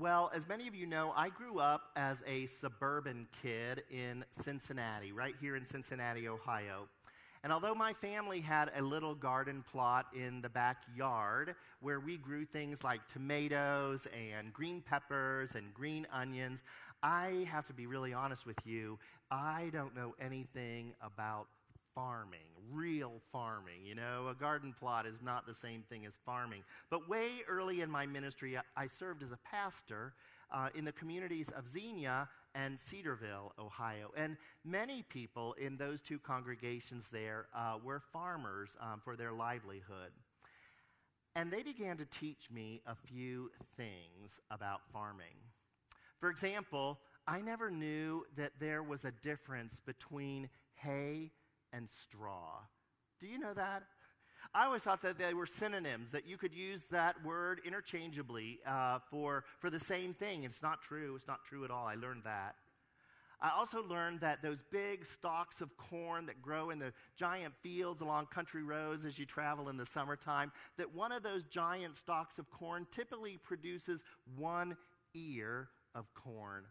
Well, as many of you know, I grew up as a suburban kid in Cincinnati, right here in Cincinnati, Ohio. And although my family had a little garden plot in the backyard where we grew things like tomatoes and green peppers and green onions, I have to be really honest with you. I don't know anything about farming, real farming. You know, a garden plot is not the same thing as farming. But way early in my ministry, I served as a pastor uh, in the communities of Xenia and Cedarville, Ohio. And many people in those two congregations there uh, were farmers um, for their livelihood. And they began to teach me a few things about farming. For example, I never knew that there was a difference between hay and straw. Do you know that? I always thought that they were synonyms, that you could use that word interchangeably uh, for, for the same thing. It's not true. It's not true at all. I learned that. I also learned that those big stalks of corn that grow in the giant fields along country roads as you travel in the summertime, that one of those giant stalks of corn typically produces one ear of corn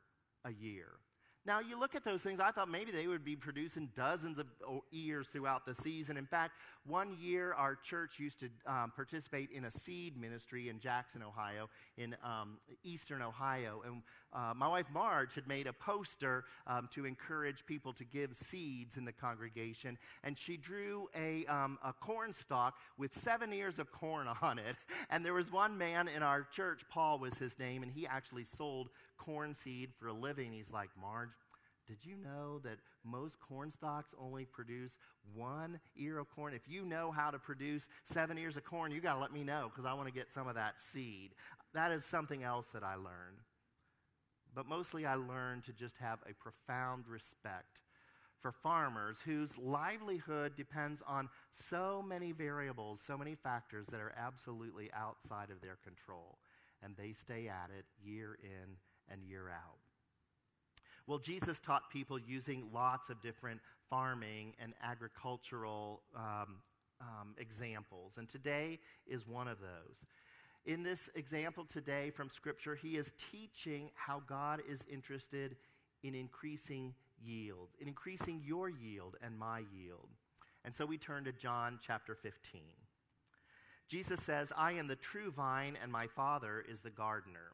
a year. Now, you look at those things, I thought maybe they would be producing dozens of ears throughout the season. In fact, one year our church used to um, participate in a seed ministry in Jackson, Ohio, in um, eastern Ohio. And uh, my wife Marge had made a poster um, to encourage people to give seeds in the congregation. And she drew a, um, a corn stalk with seven ears of corn on it. And there was one man in our church, Paul was his name, and he actually sold corn seed for a living. He's like, Marge, did you know that most corn stalks only produce one ear of corn? If you know how to produce seven ears of corn, you got to let me know because I want to get some of that seed. That is something else that I learned. But mostly, I learned to just have a profound respect for farmers whose livelihood depends on so many variables, so many factors that are absolutely outside of their control. And they stay at it year in and year out. Well, Jesus taught people using lots of different farming and agricultural um, um, examples, and today is one of those. In this example today from Scripture, he is teaching how God is interested in increasing yield, in increasing your yield and my yield. And so we turn to John chapter 15. Jesus says, I am the true vine, and my Father is the gardener.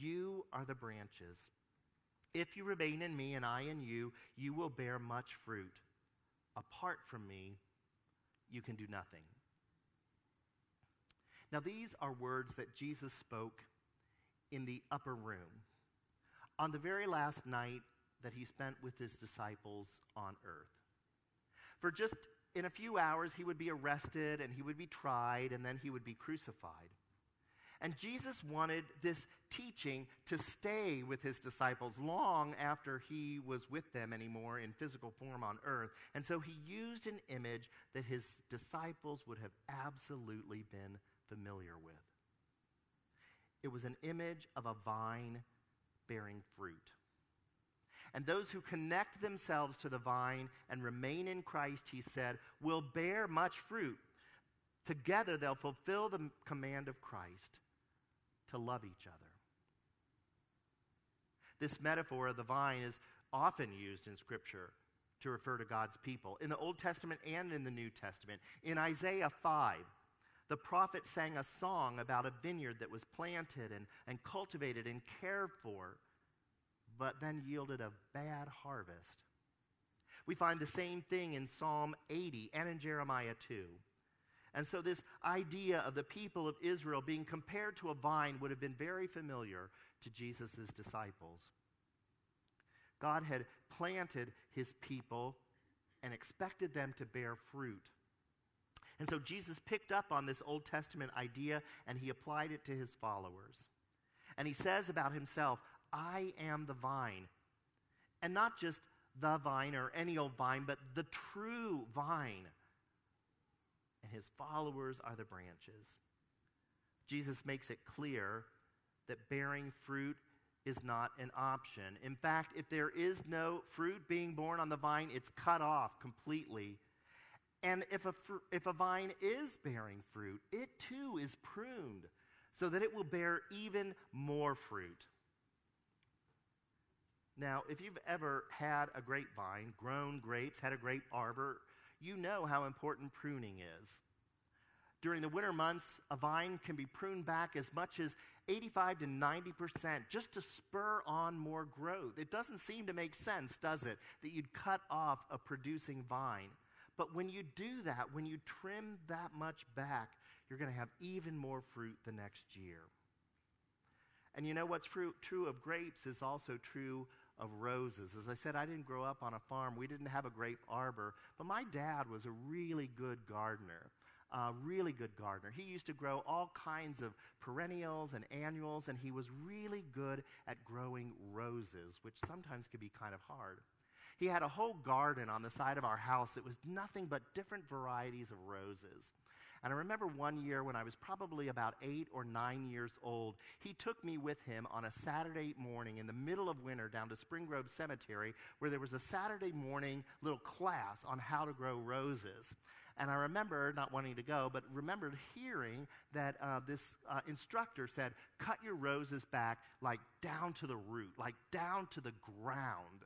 you are the branches. If you remain in me and I in you, you will bear much fruit. Apart from me, you can do nothing. Now, these are words that Jesus spoke in the upper room on the very last night that he spent with his disciples on earth. For just in a few hours, he would be arrested and he would be tried and then he would be crucified. And Jesus wanted this teaching to stay with his disciples long after he was with them anymore in physical form on earth. And so he used an image that his disciples would have absolutely been familiar with. It was an image of a vine bearing fruit. And those who connect themselves to the vine and remain in Christ, he said, will bear much fruit. Together they'll fulfill the command of Christ to love each other. This metaphor of the vine is often used in Scripture to refer to God's people, in the Old Testament and in the New Testament. In Isaiah 5, the prophet sang a song about a vineyard that was planted and, and cultivated and cared for, but then yielded a bad harvest. We find the same thing in Psalm 80 and in Jeremiah 2. And so, this idea of the people of Israel being compared to a vine would have been very familiar to Jesus' disciples. God had planted his people and expected them to bear fruit. And so, Jesus picked up on this Old Testament idea and he applied it to his followers. And he says about himself, I am the vine. And not just the vine or any old vine, but the true vine. And his followers are the branches. Jesus makes it clear that bearing fruit is not an option. In fact, if there is no fruit being borne on the vine, it's cut off completely. And if a, fr- if a vine is bearing fruit, it too is pruned so that it will bear even more fruit. Now, if you've ever had a grapevine, grown grapes, had a grape arbor, you know how important pruning is. During the winter months, a vine can be pruned back as much as 85 to 90 percent just to spur on more growth. It doesn't seem to make sense, does it, that you'd cut off a producing vine. But when you do that, when you trim that much back, you're going to have even more fruit the next year. And you know what's true, true of grapes is also true of roses. As I said, I didn't grow up on a farm. We didn't have a grape arbor, but my dad was a really good gardener. A really good gardener. He used to grow all kinds of perennials and annuals, and he was really good at growing roses, which sometimes could be kind of hard. He had a whole garden on the side of our house that was nothing but different varieties of roses. And I remember one year when I was probably about eight or nine years old, he took me with him on a Saturday morning in the middle of winter down to Spring Grove Cemetery, where there was a Saturday morning little class on how to grow roses. And I remember not wanting to go, but remembered hearing that uh, this uh, instructor said, cut your roses back like down to the root, like down to the ground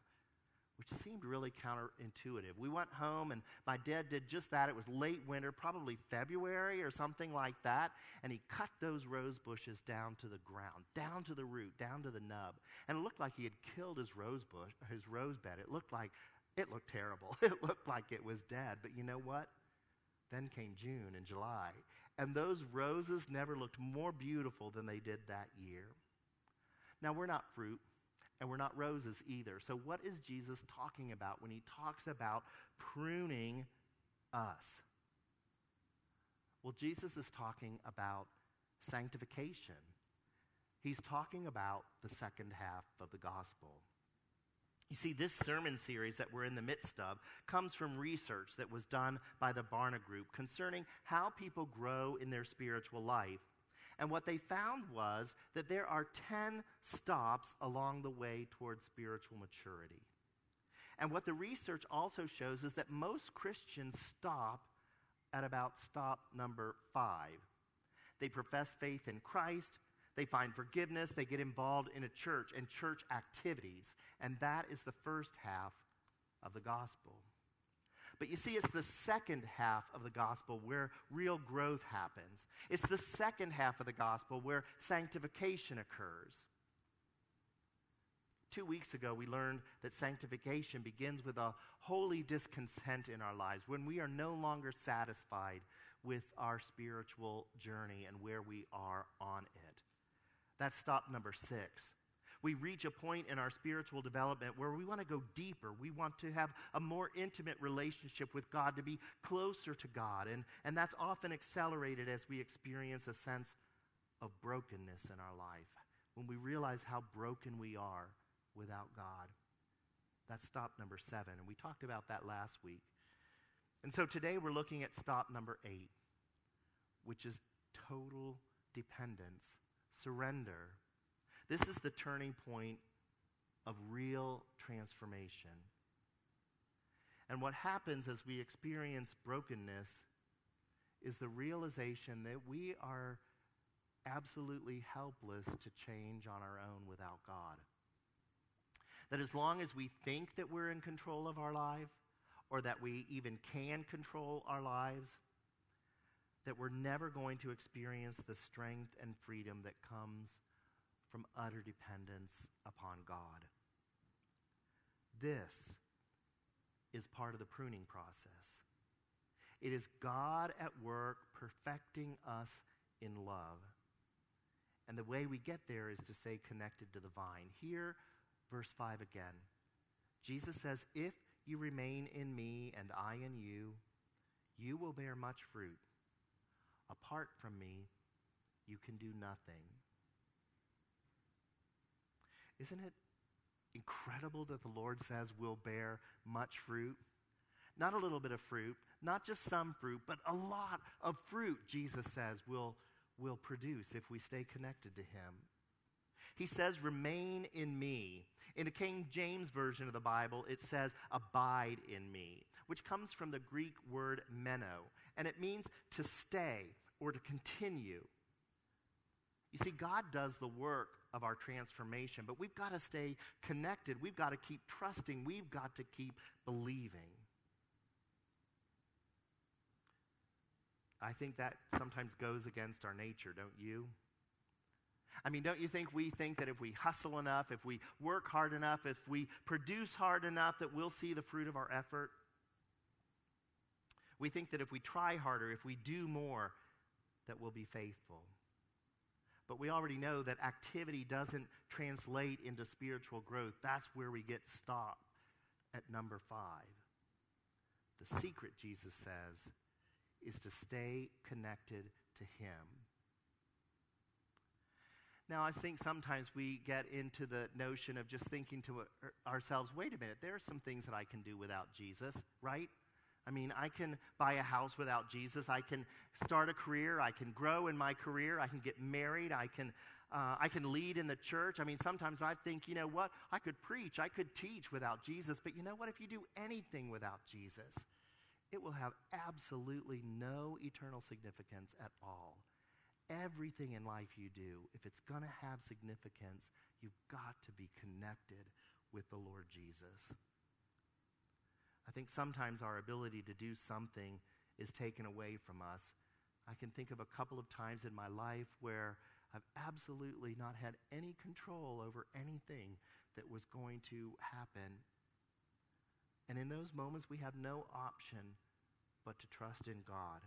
which seemed really counterintuitive. We went home, and my dad did just that. It was late winter, probably February or something like that, and he cut those rose bushes down to the ground, down to the root, down to the nub. And it looked like he had killed his rose bush, his rose bed. It looked like it looked terrible. It looked like it was dead. But you know what? Then came June and July, and those roses never looked more beautiful than they did that year. Now, we're not fruit and we're not roses either. So, what is Jesus talking about when he talks about pruning us? Well, Jesus is talking about sanctification. He's talking about the second half of the gospel. You see, this sermon series that we're in the midst of comes from research that was done by the Barna Group concerning how people grow in their spiritual life and what they found was that there are 10 stops along the way towards spiritual maturity. And what the research also shows is that most Christians stop at about stop number five. They profess faith in Christ, they find forgiveness, they get involved in a church and church activities, and that is the first half of the gospel. But you see, it's the second half of the gospel where real growth happens. It's the second half of the gospel where sanctification occurs. Two weeks ago, we learned that sanctification begins with a holy discontent in our lives when we are no longer satisfied with our spiritual journey and where we are on it. That's stop number six we reach a point in our spiritual development where we want to go deeper. We want to have a more intimate relationship with God, to be closer to God. And, and that's often accelerated as we experience a sense of brokenness in our life, when we realize how broken we are without God. That's stop number seven. And we talked about that last week. And so today we're looking at stop number eight, which is total dependence, surrender. This is the turning point of real transformation. And what happens as we experience brokenness is the realization that we are absolutely helpless to change on our own without God. That as long as we think that we're in control of our life, or that we even can control our lives, that we're never going to experience the strength and freedom that comes from utter dependence upon God. This is part of the pruning process. It is God at work perfecting us in love. And the way we get there is to stay connected to the vine. Here, verse 5 again. Jesus says, If you remain in me and I in you, you will bear much fruit. Apart from me, you can do nothing. Isn't it incredible that the Lord says we'll bear much fruit? Not a little bit of fruit, not just some fruit, but a lot of fruit, Jesus says, will will produce if we stay connected to Him. He says, Remain in me. In the King James Version of the Bible, it says, Abide in me, which comes from the Greek word meno, and it means to stay or to continue. You see, God does the work of our transformation, but we've got to stay connected. We've got to keep trusting. We've got to keep believing. I think that sometimes goes against our nature, don't you? I mean, don't you think we think that if we hustle enough, if we work hard enough, if we produce hard enough, that we'll see the fruit of our effort? We think that if we try harder, if we do more, that we'll be faithful. But we already know that activity doesn't translate into spiritual growth. That's where we get stopped at number five. The secret, Jesus says, is to stay connected to Him. Now, I think sometimes we get into the notion of just thinking to ourselves, wait a minute, there are some things that I can do without Jesus, right? I mean, I can buy a house without Jesus. I can start a career. I can grow in my career. I can get married. I can, uh, I can lead in the church. I mean, sometimes I think, you know what? I could preach. I could teach without Jesus. But you know what? If you do anything without Jesus, it will have absolutely no eternal significance at all. Everything in life you do, if it's going to have significance, you've got to be connected with the Lord Jesus. I think sometimes our ability to do something is taken away from us. I can think of a couple of times in my life where I've absolutely not had any control over anything that was going to happen. And in those moments, we have no option but to trust in God.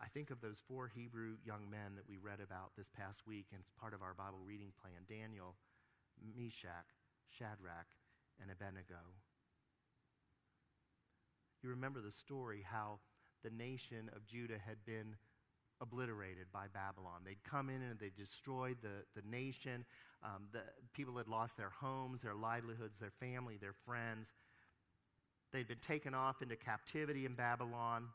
I think of those four Hebrew young men that we read about this past week, and it's part of our Bible reading plan Daniel, Meshach, Shadrach, and Abednego. You remember the story how the nation of Judah had been obliterated by Babylon. They'd come in and they destroyed the, the nation. Um, the people had lost their homes, their livelihoods, their family, their friends. They'd been taken off into captivity in Babylon.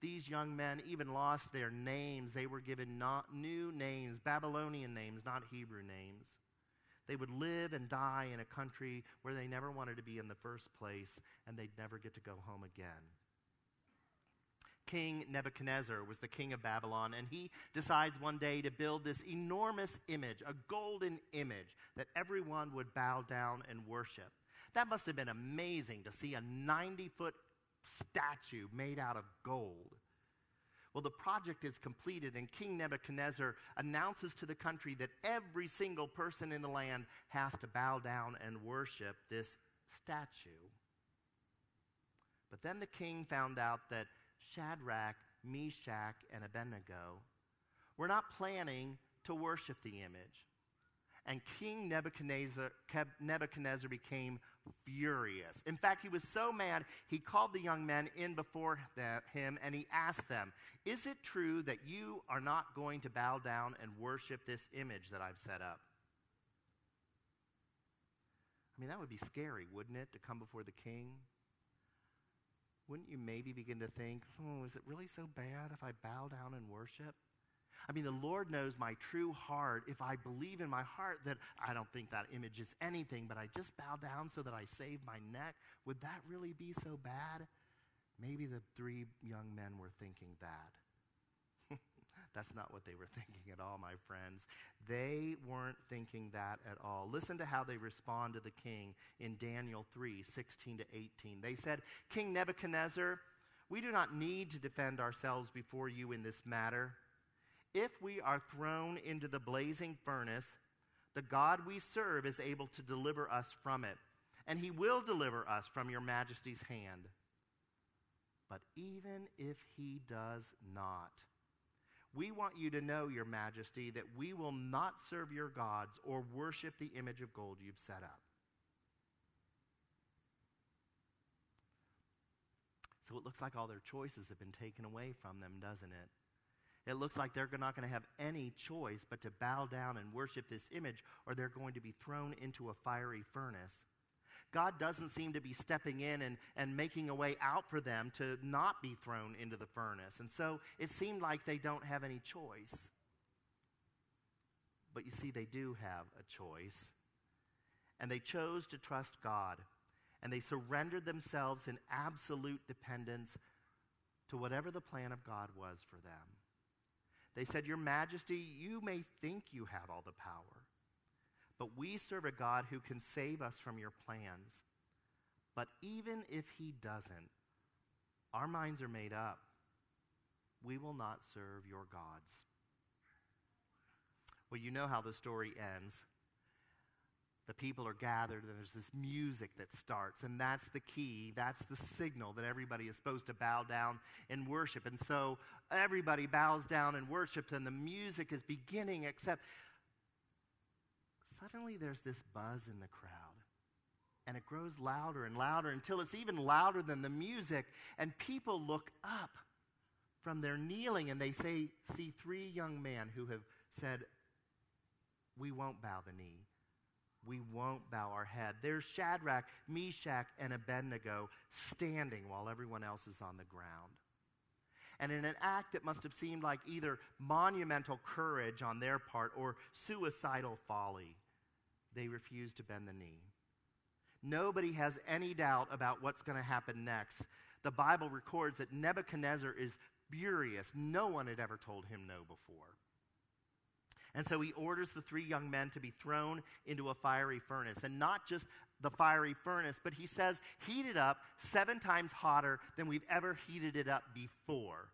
These young men even lost their names. They were given not new names, Babylonian names, not Hebrew names. They would live and die in a country where they never wanted to be in the first place, and they'd never get to go home again. King Nebuchadnezzar was the king of Babylon, and he decides one day to build this enormous image, a golden image that everyone would bow down and worship. That must have been amazing to see a 90 foot statue made out of gold. Well, the project is completed, and King Nebuchadnezzar announces to the country that every single person in the land has to bow down and worship this statue. But then the king found out that Shadrach, Meshach, and Abednego were not planning to worship the image. And King Nebuchadnezzar, Nebuchadnezzar became furious. In fact, he was so mad, he called the young men in before him and he asked them, Is it true that you are not going to bow down and worship this image that I've set up? I mean, that would be scary, wouldn't it, to come before the king? Wouldn't you maybe begin to think, oh, is it really so bad if I bow down and worship? I mean, the Lord knows my true heart. If I believe in my heart that I don't think that image is anything, but I just bow down so that I save my neck, would that really be so bad? Maybe the three young men were thinking that. That's not what they were thinking at all, my friends. They weren't thinking that at all. Listen to how they respond to the king in Daniel 3 16 to 18. They said, King Nebuchadnezzar, we do not need to defend ourselves before you in this matter. If we are thrown into the blazing furnace, the God we serve is able to deliver us from it, and he will deliver us from your majesty's hand. But even if he does not, we want you to know, your majesty, that we will not serve your gods or worship the image of gold you've set up. So it looks like all their choices have been taken away from them, doesn't it? It looks like they're not going to have any choice but to bow down and worship this image, or they're going to be thrown into a fiery furnace. God doesn't seem to be stepping in and, and making a way out for them to not be thrown into the furnace. And so it seemed like they don't have any choice. But you see, they do have a choice. And they chose to trust God. And they surrendered themselves in absolute dependence to whatever the plan of God was for them. They said, Your Majesty, you may think you have all the power, but we serve a God who can save us from your plans. But even if he doesn't, our minds are made up. We will not serve your gods. Well, you know how the story ends. The people are gathered, and there's this music that starts, and that's the key. That's the signal that everybody is supposed to bow down and worship. And so everybody bows down and worships, and the music is beginning, except suddenly there's this buzz in the crowd. And it grows louder and louder until it's even louder than the music. And people look up from their kneeling and they say, see three young men who have said, We won't bow the knee. We won't bow our head. There's Shadrach, Meshach, and Abednego standing while everyone else is on the ground. And in an act that must have seemed like either monumental courage on their part or suicidal folly, they refuse to bend the knee. Nobody has any doubt about what's going to happen next. The Bible records that Nebuchadnezzar is furious. No one had ever told him no before. And so he orders the three young men to be thrown into a fiery furnace. And not just the fiery furnace, but he says heat it up seven times hotter than we've ever heated it up before.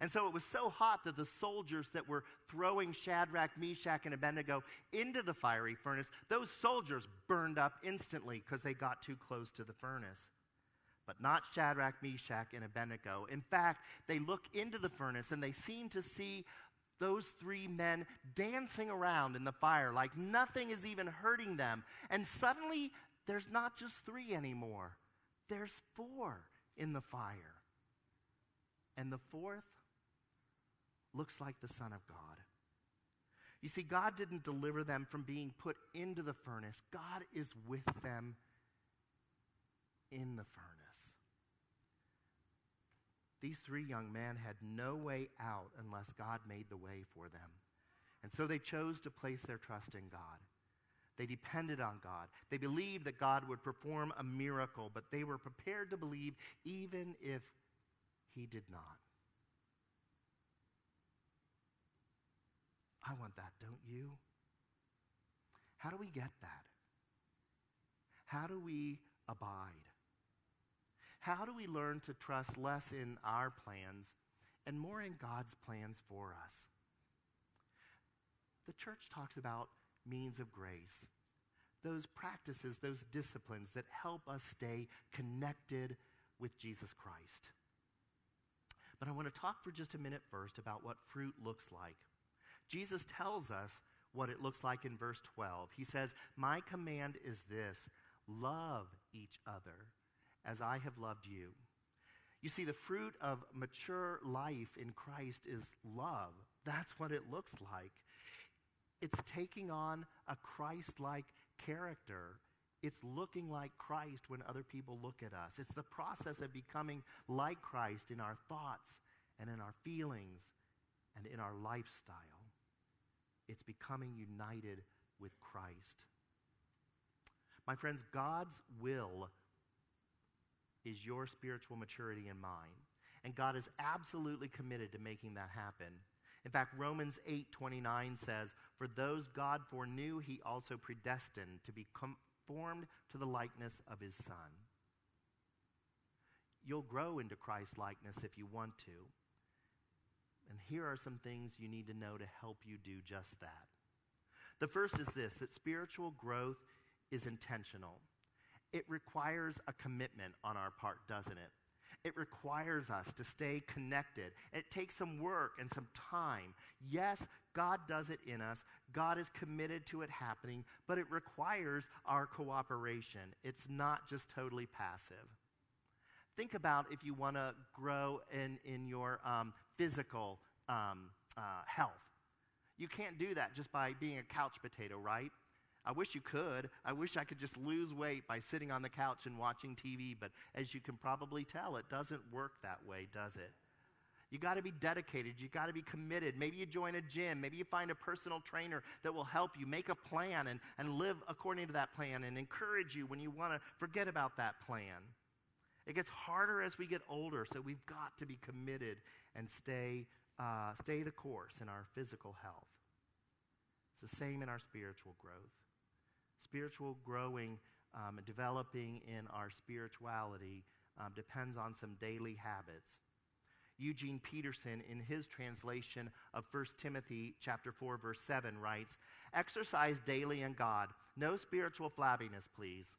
And so it was so hot that the soldiers that were throwing Shadrach, Meshach, and Abednego into the fiery furnace, those soldiers burned up instantly because they got too close to the furnace. But not Shadrach, Meshach, and Abednego. In fact, they look into the furnace and they seem to see those three men dancing around in the fire like nothing is even hurting them. And suddenly, there's not just three anymore, there's four in the fire. And the fourth looks like the Son of God. You see, God didn't deliver them from being put into the furnace, God is with them in the furnace. These three young men had no way out unless God made the way for them. And so they chose to place their trust in God. They depended on God. They believed that God would perform a miracle, but they were prepared to believe even if He did not. I want that, don't you? How do we get that? How do we abide? How do we learn to trust less in our plans and more in God's plans for us? The church talks about means of grace, those practices, those disciplines that help us stay connected with Jesus Christ. But I want to talk for just a minute first about what fruit looks like. Jesus tells us what it looks like in verse 12. He says, My command is this love each other as I have loved you. You see, the fruit of mature life in Christ is love. That's what it looks like. It's taking on a Christ like character. It's looking like Christ when other people look at us. It's the process of becoming like Christ in our thoughts and in our feelings and in our lifestyle. It's becoming united with Christ. My friends, God's will is your spiritual maturity and mine. And God is absolutely committed to making that happen. In fact, Romans 8:29 says, "For those God foreknew, he also predestined to be conformed to the likeness of his son." You'll grow into Christ likeness if you want to. And here are some things you need to know to help you do just that. The first is this that spiritual growth is intentional. It requires a commitment on our part, doesn't it? It requires us to stay connected. It takes some work and some time. Yes, God does it in us. God is committed to it happening, but it requires our cooperation. It's not just totally passive. Think about if you want to grow in, in your um, physical um, uh, health. You can't do that just by being a couch potato, right? I wish you could. I wish I could just lose weight by sitting on the couch and watching TV, but as you can probably tell, it doesn't work that way, does it? You got to be dedicated. You got to be committed. Maybe you join a gym. Maybe you find a personal trainer that will help you make a plan and, and live according to that plan and encourage you when you want to forget about that plan. It gets harder as we get older, so we've got to be committed and stay, uh, stay the course in our physical health. It's the same in our spiritual growth. Spiritual growing, um, developing in our spirituality um, depends on some daily habits. Eugene Peterson, in his translation of 1 Timothy chapter 4, verse 7, writes, Exercise daily in God. No spiritual flabbiness, please.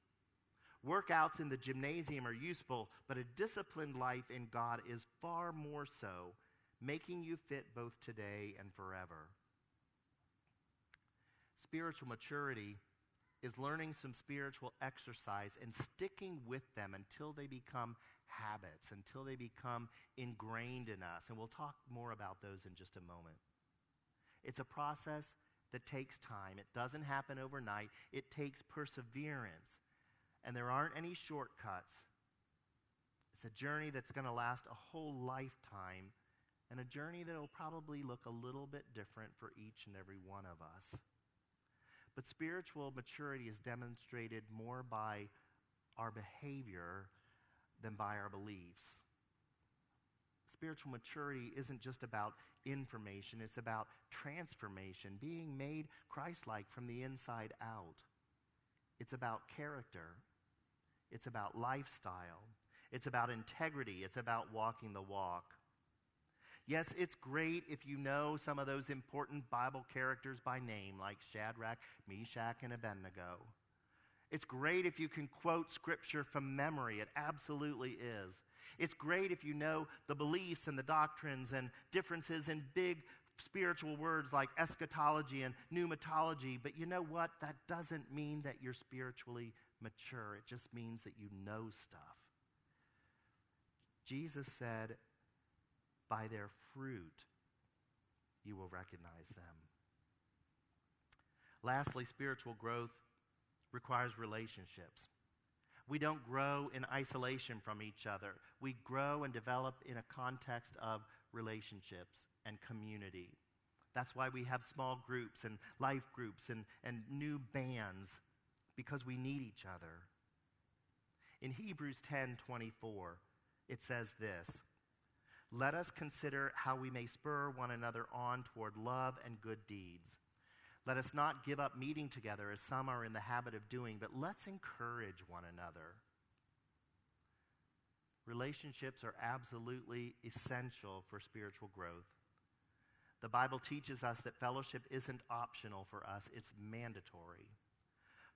Workouts in the gymnasium are useful, but a disciplined life in God is far more so, making you fit both today and forever. Spiritual maturity is learning some spiritual exercise and sticking with them until they become habits until they become ingrained in us. And we'll talk more about those in just a moment. It's a process that takes time, it doesn't happen overnight, it takes perseverance. And there aren't any shortcuts. It's a journey that's going to last a whole lifetime and a journey that will probably look a little bit different for each and every one of us. But spiritual maturity is demonstrated more by our behavior than by our beliefs. Spiritual maturity isn't just about information, it's about transformation, being made Christ like from the inside out. It's about character, it's about lifestyle, it's about integrity, it's about walking the walk. Yes, it's great if you know some of those important Bible characters by name, like Shadrach, Meshach, and Abednego. It's great if you can quote scripture from memory. It absolutely is. It's great if you know the beliefs and the doctrines and differences in big spiritual words like eschatology and pneumatology. But you know what? That doesn't mean that you're spiritually mature, it just means that you know stuff. Jesus said, By their fruit, you will recognize them. Lastly, spiritual growth requires relationships. We don't grow in isolation from each other. We grow and develop in a context of relationships and community. That's why we have small groups and life groups and, and new bands, because we need each other. In Hebrews 10 24, it says this Let us consider how we may spur one another on toward love and good deeds let us not give up meeting together as some are in the habit of doing, but let's encourage one another. Relationships are absolutely essential for spiritual growth. The Bible teaches us that fellowship isn't optional for us, it's mandatory.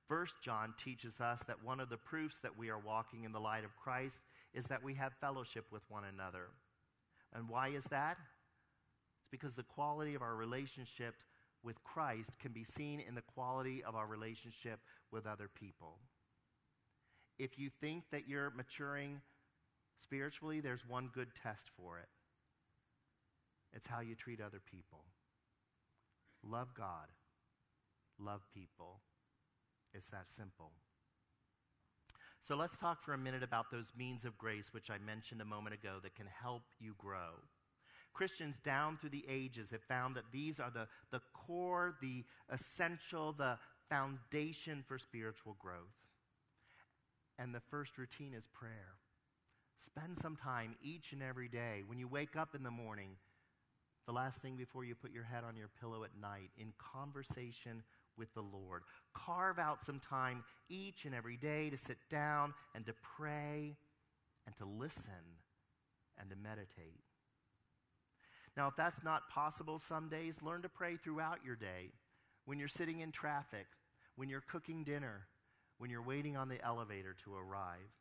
First John teaches us that one of the proofs that we are walking in the light of Christ is that we have fellowship with one another. And why is that? It's because the quality of our relationship with Christ can be seen in the quality of our relationship with other people. If you think that you're maturing spiritually, there's one good test for it it's how you treat other people. Love God, love people. It's that simple. So let's talk for a minute about those means of grace, which I mentioned a moment ago, that can help you grow. Christians down through the ages have found that these are the, the core, the essential, the foundation for spiritual growth. And the first routine is prayer. Spend some time each and every day when you wake up in the morning, the last thing before you put your head on your pillow at night, in conversation with the Lord. Carve out some time each and every day to sit down and to pray and to listen and to meditate. Now, if that's not possible some days, learn to pray throughout your day. When you're sitting in traffic, when you're cooking dinner, when you're waiting on the elevator to arrive.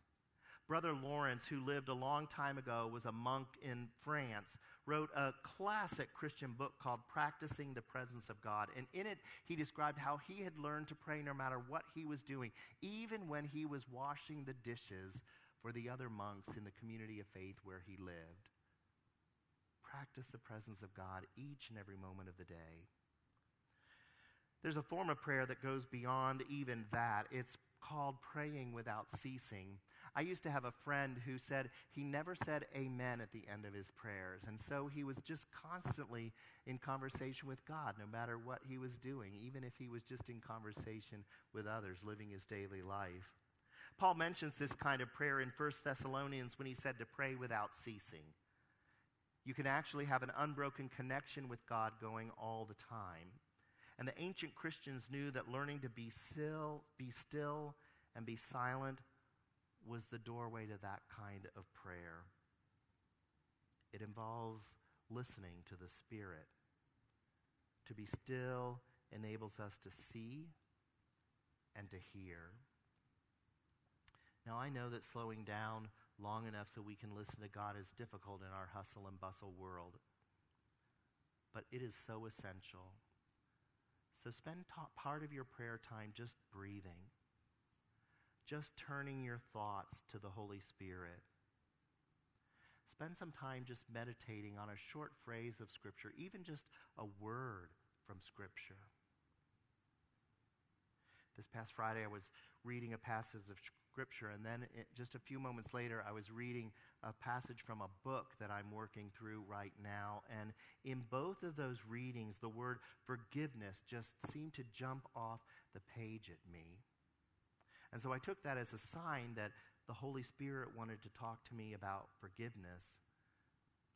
Brother Lawrence, who lived a long time ago, was a monk in France, wrote a classic Christian book called Practicing the Presence of God. And in it, he described how he had learned to pray no matter what he was doing, even when he was washing the dishes for the other monks in the community of faith where he lived. practice the presence of God each and every moment of the day. There's a form of prayer that goes beyond even that. It's called praying without ceasing. I used to have a friend who said he never said amen at the end of his prayers. And so he was just constantly in conversation with God, no matter what he was doing, even if he was just in conversation with others, living his daily life. Paul mentions this kind of prayer in 1 Thessalonians when he said to pray without ceasing. You can actually have an unbroken connection with God going all the time. And the ancient Christians knew that learning to be still, be still and be silent was the doorway to that kind of prayer. It involves listening to the Spirit. To be still enables us to see and to hear. Now, I know that slowing down long enough so we can listen to God is difficult in our hustle and bustle world, but it is so essential. So, spend part of your prayer time just breathing just turning your thoughts to the Holy Spirit. Spend some time just meditating on a short phrase of Scripture, even just a word from Scripture. This past Friday, I was reading a passage of Scripture, and then it, just a few moments later, I was reading a passage from a book that I'm working through right now. And in both of those readings, the word forgiveness just seemed to jump off the page at me. And so I took that as a sign that the Holy Spirit wanted to talk to me about forgiveness.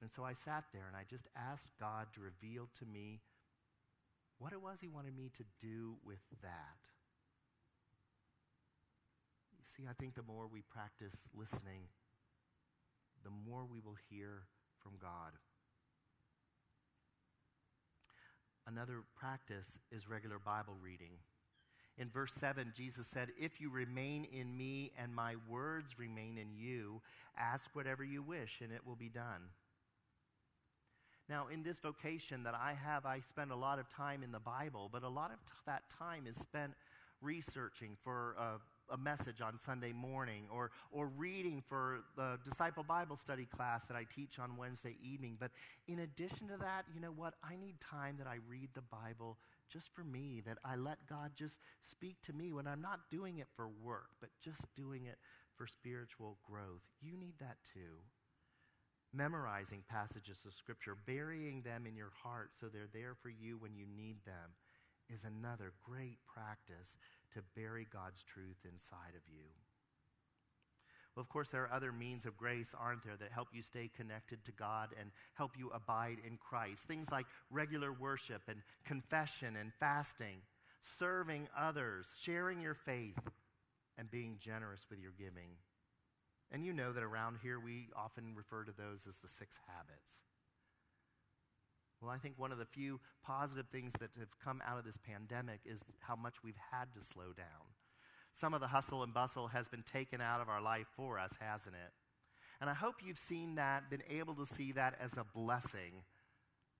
And so I sat there and I just asked God to reveal to me what it was He wanted me to do with that. You see, I think the more we practice listening, the more we will hear from God. Another practice is regular Bible reading. In verse 7, Jesus said, If you remain in me and my words remain in you, ask whatever you wish and it will be done. Now, in this vocation that I have, I spend a lot of time in the Bible, but a lot of t- that time is spent researching for a, a, message on Sunday morning or, or reading for the disciple Bible study class that I teach on Wednesday evening. But in addition to that, you know what? I need time that I read the Bible just for me, that I let God just speak to me when I'm not doing it for work, but just doing it for spiritual growth. You need that too. Memorizing passages of Scripture, burying them in your heart so they're there for you when you need them, is another great practice to bury God's truth inside of you. Well, of course, there are other means of grace, aren't there, that help you stay connected to God and help you abide in Christ. Things like regular worship and confession and fasting, serving others, sharing your faith, and being generous with your giving. And you know that around here we often refer to those as the six habits. Well, I think one of the few positive things that have come out of this pandemic is how much we've had to slow down. Some of the hustle and bustle has been taken out of our life for us, hasn't it? And I hope you've seen that, been able to see that as a blessing.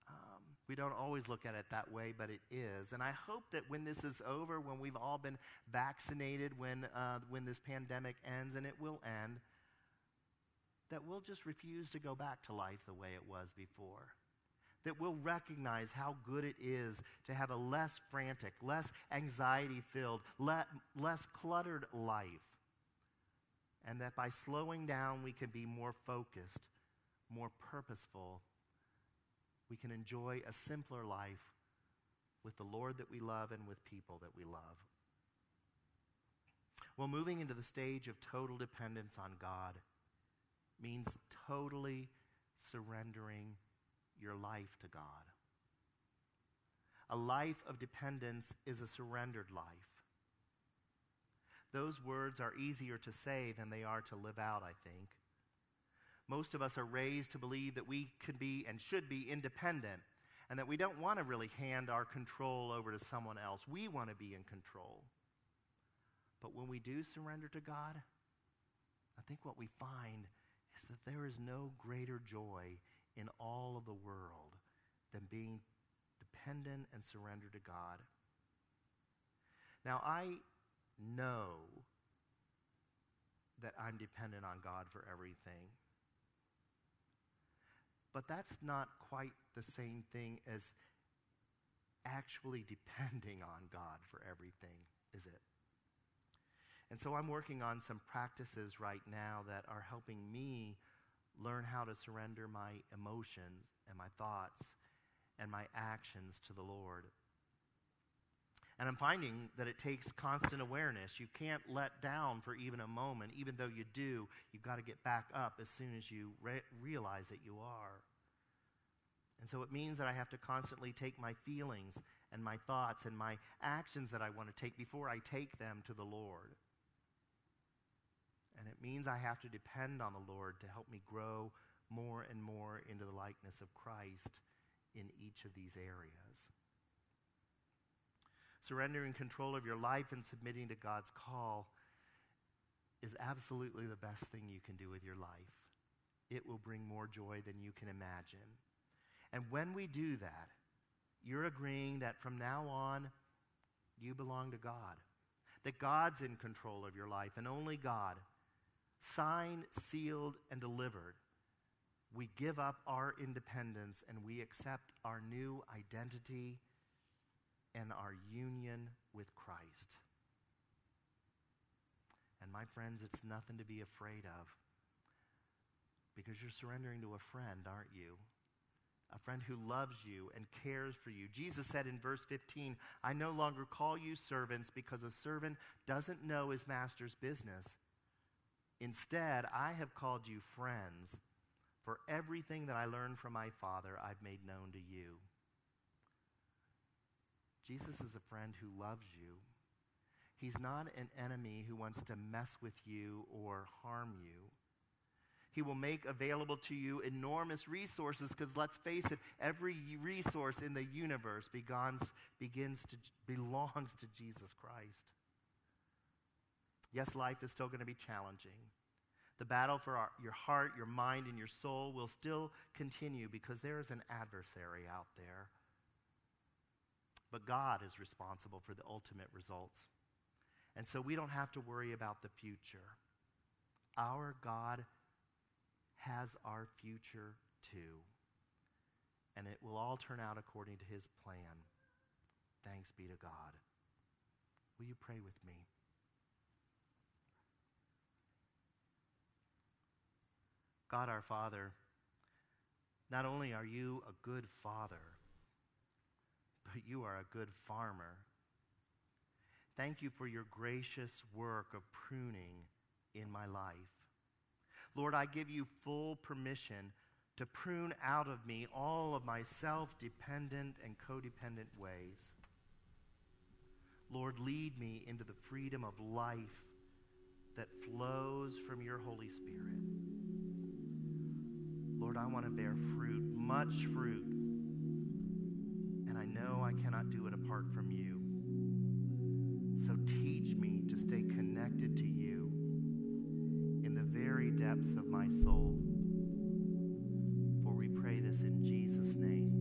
Um, we don't always look at it that way, but it is. And I hope that when this is over, when we've all been vaccinated, when, uh, when this pandemic ends, and it will end, that we'll just refuse to go back to life the way it was before that we'll recognize how good it is to have a less frantic, less anxiety filled, le- less cluttered life. And that by slowing down, we can be more focused, more purposeful. We can enjoy a simpler life with the Lord that we love and with people that we love. Well, moving into the stage of total dependence on God means totally surrendering your life to God. A life of dependence is a surrendered life. Those words are easier to say than they are to live out, I think. Most of us are raised to believe that we can be and should be independent and that we don't want to really hand our control over to someone else. We want to be in control. But when we do surrender to God, I think what we find is that there is no greater joy in all of the world than being dependent and surrendered to God. Now, I know that I'm dependent on God for everything. But that's not quite the same thing as actually depending on God for everything, is it? And so I'm working on some practices right now that are helping me learn how to surrender my emotions and my thoughts and my actions to the Lord. And I'm finding that it takes constant awareness. You can't let down for even a moment. Even though you do, you've got to get back up as soon as you re- realize that you are. And so it means that I have to constantly take my feelings and my thoughts and my actions that I want to take before I take them to the Lord. And it means I have to depend on the Lord to help me grow more and more into the likeness of Christ in each of these areas. Surrendering control of your life and submitting to God's call is absolutely the best thing you can do with your life. It will bring more joy than you can imagine. And when we do that, you're agreeing that from now on, you belong to God. That God's in control of your life and only God. Signed, sealed, and delivered. We give up our independence and we accept our new identity and our union with Christ. And my friends, it's nothing to be afraid of because you're surrendering to a friend, aren't you? a friend who loves you and cares for you. Jesus said in verse 15, I no longer call you servants because a servant doesn't know his master's business. Instead, I have called you friends, for everything that I learned from my Father I've made known to you. Jesus is a friend who loves you. He's not an enemy who wants to mess with you or harm you. He will make available to you enormous resources because let's face it, every resource in the universe begins, begins to, belongs to Jesus Christ. Yes, life is still going to be challenging. The battle for our, your heart, your mind, and your soul will still continue because there is an adversary out there. But God is responsible for the ultimate results. And so we don't have to worry about the future. Our God has our future too. And it will all turn out according to his plan. Thanks be to God. Will you pray with me? God our Father, not only are you a good father, but you are a good farmer. Thank you for your gracious work of pruning in my life. Lord, I give you full permission to prune out of me all of my self dependent and codependent ways. Lord, lead me into the freedom of life that flows from your Holy Spirit. Lord, I want to bear fruit, much fruit, and I know I cannot do it apart from you. So teach me to stay connected to you in the very depths of my soul. For we pray this in Jesus' name.